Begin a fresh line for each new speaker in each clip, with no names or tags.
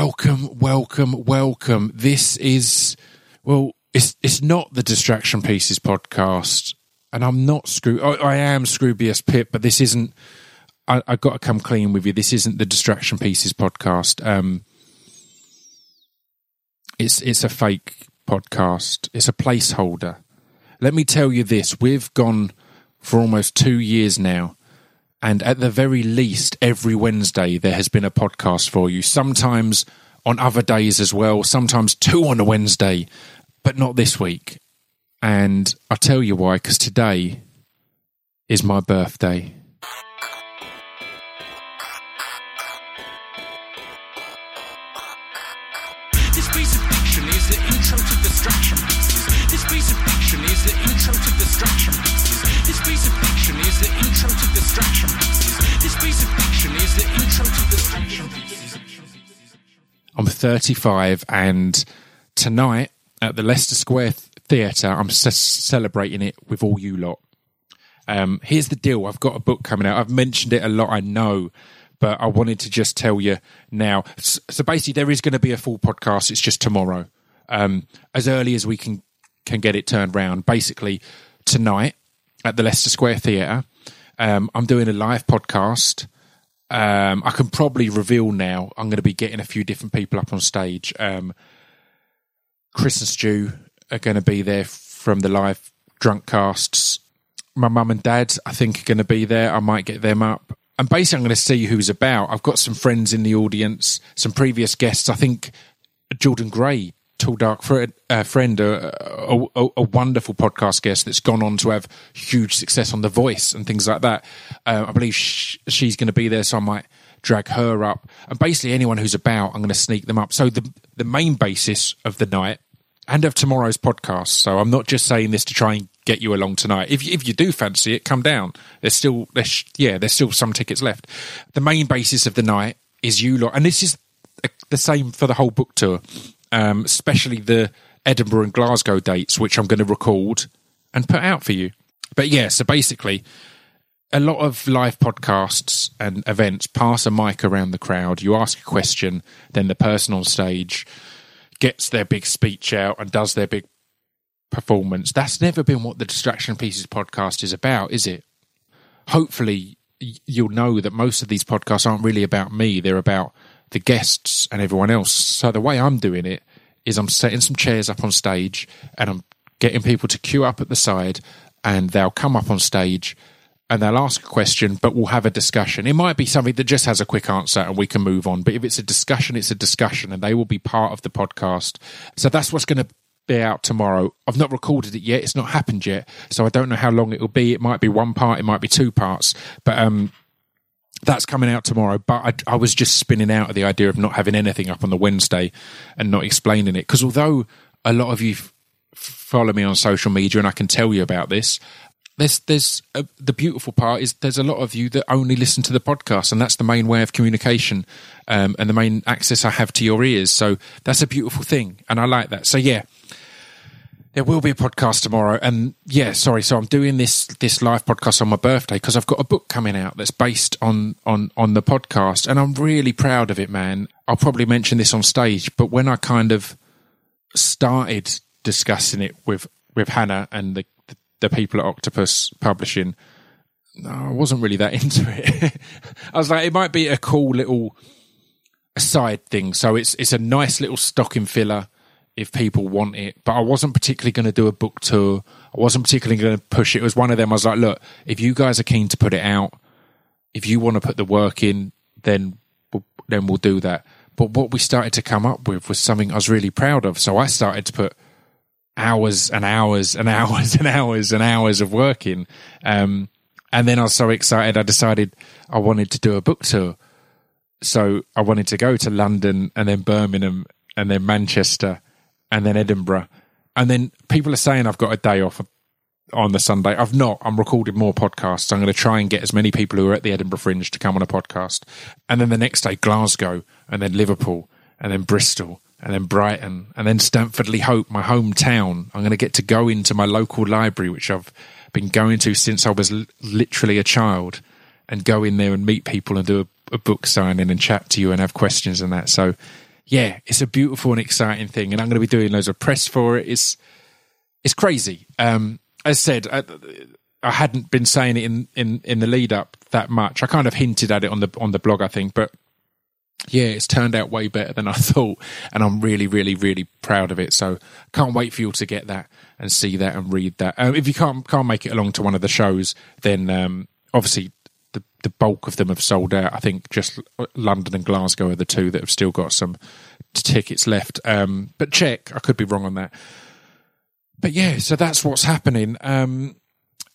welcome, welcome, welcome. This is well, it's it's not the Distraction Pieces podcast, and I'm not Scroo. I, I am Scroobius Pip, but this isn't. I, I got to come clean with you. This isn't the Distraction Pieces podcast. Um, it's it's a fake podcast. It's a placeholder. Let me tell you this: we've gone for almost two years now and at the very least, every Wednesday there has been a podcast for you. Sometimes on other days as well, sometimes two on a Wednesday, but not this week. And I'll tell you why, because today is my birthday.
This piece of fiction is the intro to. This piece of is the intro to distraction pieces. This piece of fiction is the intro to distraction pieces.
I'm 35, and tonight at the Leicester Square Theatre, I'm c- celebrating it with all you lot. Um, here's the deal I've got a book coming out. I've mentioned it a lot, I know, but I wanted to just tell you now. So basically, there is going to be a full podcast. It's just tomorrow, um, as early as we can can get it turned round. Basically, tonight at the Leicester Square Theatre, um, I'm doing a live podcast. Um, I can probably reveal now. I'm going to be getting a few different people up on stage. Um, Chris and Stu are going to be there from the live drunk casts. My mum and dad, I think, are going to be there. I might get them up. And basically, I'm going to see who's about. I've got some friends in the audience, some previous guests. I think Jordan Gray, Tall Dark Fre- uh, Friend, a, a, a, a wonderful podcast guest that's gone on to have huge success on The Voice and things like that. Uh, I believe sh- she's going to be there, so I might drag her up. And basically, anyone who's about, I'm going to sneak them up. So the the main basis of the night and of tomorrow's podcast. So I'm not just saying this to try and get you along tonight. If you, if you do fancy it, come down. There's still there's yeah, there's still some tickets left. The main basis of the night is you lot, and this is the same for the whole book tour, um, especially the Edinburgh and Glasgow dates, which I'm going to record and put out for you. But yeah, so basically, a lot of live podcasts and events pass a mic around the crowd. You ask a question, then the person on stage gets their big speech out and does their big performance. That's never been what the Distraction Pieces podcast is about, is it? Hopefully, you'll know that most of these podcasts aren't really about me, they're about the guests and everyone else. So, the way I'm doing it is I'm setting some chairs up on stage and I'm getting people to queue up at the side and they'll come up on stage and they'll ask a question, but we'll have a discussion. It might be something that just has a quick answer and we can move on. But if it's a discussion, it's a discussion and they will be part of the podcast. So that's what's going to be out tomorrow. I've not recorded it yet. It's not happened yet. So I don't know how long it will be. It might be one part, it might be two parts. But, um, that's coming out tomorrow. But I, I was just spinning out of the idea of not having anything up on the Wednesday and not explaining it. Because although a lot of you f- follow me on social media and I can tell you about this, there's there's uh, the beautiful part is there's a lot of you that only listen to the podcast and that's the main way of communication um, and the main access I have to your ears. So that's a beautiful thing, and I like that. So yeah. There will be a podcast tomorrow, and yeah, sorry. So I'm doing this this live podcast on my birthday because I've got a book coming out that's based on on on the podcast, and I'm really proud of it, man. I'll probably mention this on stage, but when I kind of started discussing it with with Hannah and the the, people at Octopus Publishing, no, I wasn't really that into it. I was like, it might be a cool little side thing. So it's it's a nice little stocking filler if people want it. But I wasn't particularly going to do a book tour. I wasn't particularly going to push it. It was one of them. I was like, look, if you guys are keen to put it out, if you want to put the work in, then then we'll do that. But what we started to come up with was something I was really proud of. So I started to put hours and hours and hours and hours and hours of work in. Um, and then I was so excited, I decided I wanted to do a book tour. So I wanted to go to London and then Birmingham and then Manchester and then Edinburgh. And then people are saying I've got a day off on the Sunday. I've not. I'm recording more podcasts. I'm going to try and get as many people who are at the Edinburgh Fringe to come on a podcast. And then the next day, Glasgow, and then Liverpool, and then Bristol, and then Brighton, and then Stanford-le-Hope, my hometown. I'm going to get to go into my local library, which I've been going to since I was l- literally a child, and go in there and meet people and do a, a book signing and chat to you and have questions and that. So, yeah, it's a beautiful and exciting thing, and I'm going to be doing loads of press for it. It's it's crazy. Um, as said, I, I hadn't been saying it in, in, in the lead up that much. I kind of hinted at it on the on the blog, I think, but yeah, it's turned out way better than I thought, and I'm really, really, really proud of it. So can't wait for you all to get that and see that and read that. Um, if you can't can't make it along to one of the shows, then um, obviously the bulk of them have sold out. I think just London and Glasgow are the two that have still got some tickets left. Um, but check, I could be wrong on that. But yeah, so that's what's happening. Um,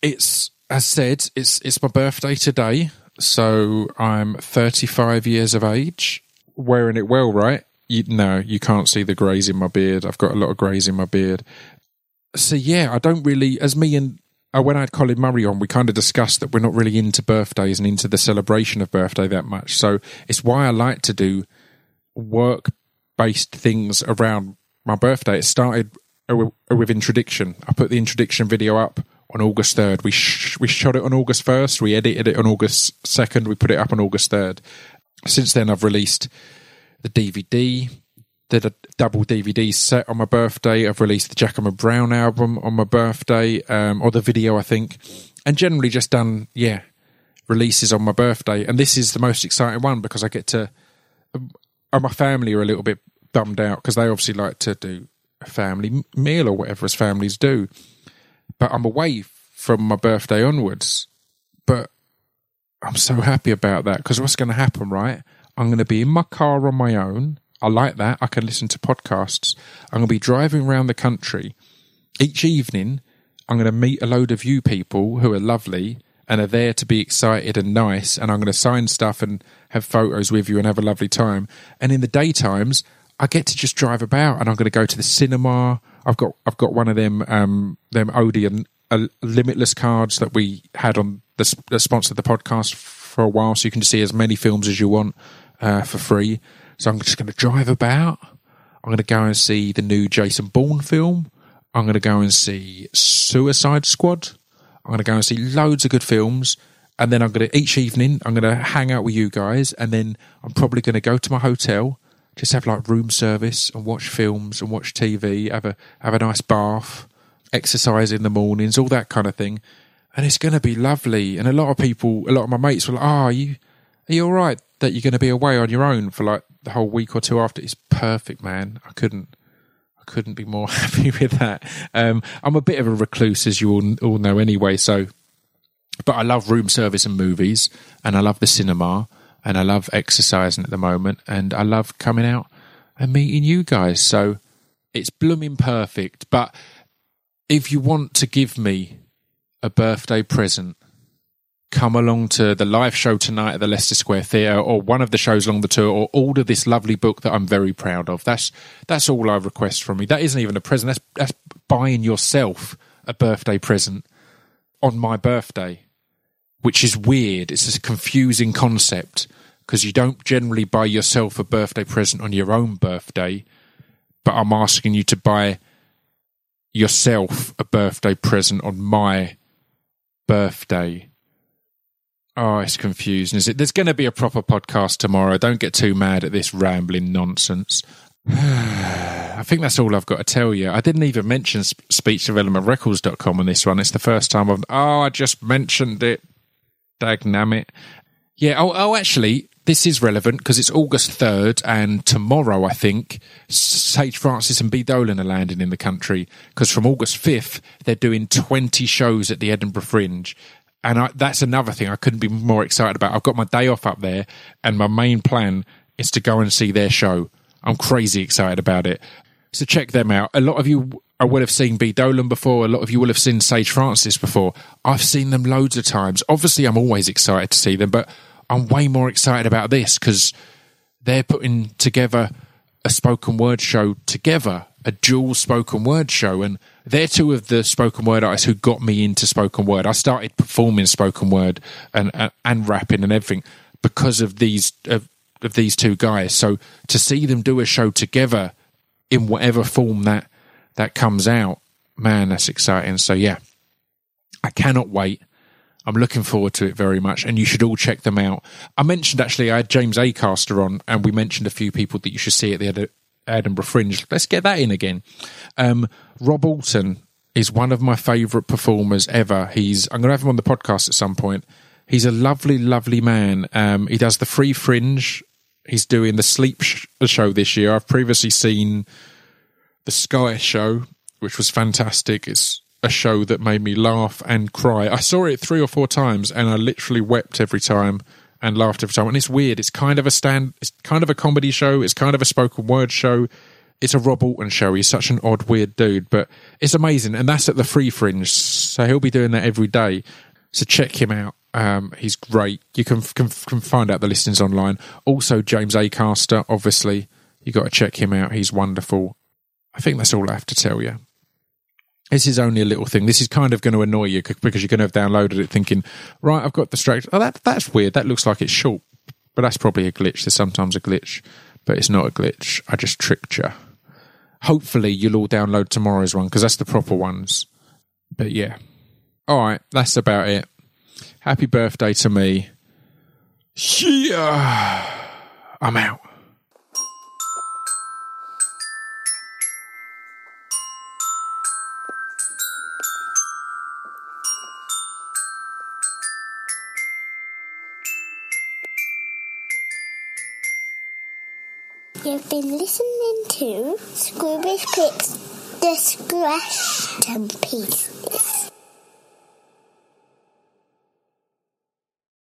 it's as said, it's it's my birthday today, so I'm 35 years of age, wearing it well, right? You, no, you can't see the greys in my beard. I've got a lot of greys in my beard. So yeah, I don't really, as me and uh, when I had Colin Murray on, we kind of discussed that we're not really into birthdays and into the celebration of birthday that much. So it's why I like to do work based things around my birthday. It started with, with introduction. I put the introduction video up on August 3rd. We sh- we shot it on August 1st. We edited it on August 2nd. We put it up on August 3rd. Since then, I've released the DVD, did a double DVD set on my birthday. I've released the Giacomo Brown album on my birthday, um, or the video, I think, and generally just done, yeah, releases on my birthday. And this is the most exciting one because I get to. Um, my family are a little bit bummed out because they obviously like to do a family meal or whatever as families do but I'm away from my birthday onwards. But I'm so happy about that because what's going to happen, right? I'm going to be in my car on my own. I like that. I can listen to podcasts. I'm going to be driving around the country. Each evening, I'm going to meet a load of you people who are lovely and are there to be excited and nice. And I'm going to sign stuff and have photos with you and have a lovely time. And in the daytimes, I get to just drive about and I'm going to go to the cinema. I've got I've got one of them um them Odeon uh, limitless cards that we had on the, the sponsor of the podcast for a while, so you can see as many films as you want uh, for free. So I'm just going to drive about. I'm going to go and see the new Jason Bourne film. I'm going to go and see Suicide Squad. I'm going to go and see loads of good films. And then I'm going to, each evening, I'm going to hang out with you guys. And then I'm probably going to go to my hotel just have like room service and watch films and watch TV, have a have a nice bath, exercise in the mornings, all that kind of thing. And it's going to be lovely. And a lot of people, a lot of my mates were like, "Oh, are you are you all right that you're going to be away on your own for like the whole week or two after?" is perfect, man. I couldn't I couldn't be more happy with that. Um, I'm a bit of a recluse, as you all, all know anyway. So, but I love room service and movies, and I love the cinema and I love exercising at the moment, and I love coming out and meeting you guys. So it's blooming perfect. But if you want to give me a birthday present, come along to the live show tonight at the Leicester Square Theatre, or one of the shows along the tour, or order this lovely book that I'm very proud of. That's that's all I request from me. That isn't even a present. That's that's buying yourself a birthday present on my birthday, which is weird. It's a confusing concept because you don't generally buy yourself a birthday present on your own birthday, but I'm asking you to buy yourself a birthday present on my birthday. Oh, it's confusing, is it? There's going to be a proper podcast tomorrow. Don't get too mad at this rambling nonsense. I think that's all I've got to tell you. I didn't even mention speechdevelopmentrecords.com on this one. It's the first time I've. Oh, I just mentioned it. Dagnamit. Yeah. Oh, oh, actually, this is relevant because it's August 3rd, and tomorrow, I think, Sage Francis and B. Dolan are landing in the country because from August 5th, they're doing 20 shows at the Edinburgh Fringe. And I, that's another thing I couldn't be more excited about. I've got my day off up there, and my main plan is to go and see their show. I'm crazy excited about it. So check them out. A lot of you I will have seen B. Dolan before. A lot of you will have seen Sage Francis before. I've seen them loads of times. Obviously, I'm always excited to see them, but I'm way more excited about this because they're putting together a spoken word show together, a dual spoken word show, and they're two of the spoken word artists who got me into spoken word. I started performing spoken word and and, and rapping and everything because of these of, of these two guys. So to see them do a show together in whatever form that that comes out, man, that's exciting. So yeah, I cannot wait. I'm looking forward to it very much, and you should all check them out. I mentioned actually I had James Acaster on, and we mentioned a few people that you should see at the Edinburgh Fringe. Let's get that in again. Um, Rob Auton is one of my favourite performers ever. He's I'm going to have him on the podcast at some point. He's a lovely, lovely man. Um, he does the Free Fringe. He's doing the Sleep sh- show this year. I've previously seen the Sky show, which was fantastic. It's a show that made me laugh and cry. I saw it three or four times, and I literally wept every time and laughed every time. And it's weird. It's kind of a stand. It's kind of a comedy show. It's kind of a spoken word show. It's a Rob Auton show. He's such an odd, weird dude, but it's amazing. And that's at the Free Fringe, so he'll be doing that every day. So check him out. Um, he's great. You can, can can find out the listings online. Also, James Acaster, obviously, you got to check him out. He's wonderful. I think that's all I have to tell you. This is only a little thing. This is kind of going to annoy you because you're going to have downloaded it thinking, right, I've got distracted. Oh, that that's weird. That looks like it's short, but that's probably a glitch. There's sometimes a glitch, but it's not a glitch. I just tricked you. Hopefully, you'll all download tomorrow's one because that's the proper ones. But yeah, all right, that's about it. Happy birthday to me. Yeah, I'm out.
You've been listening to Scroobius Pip's Distraction Pieces.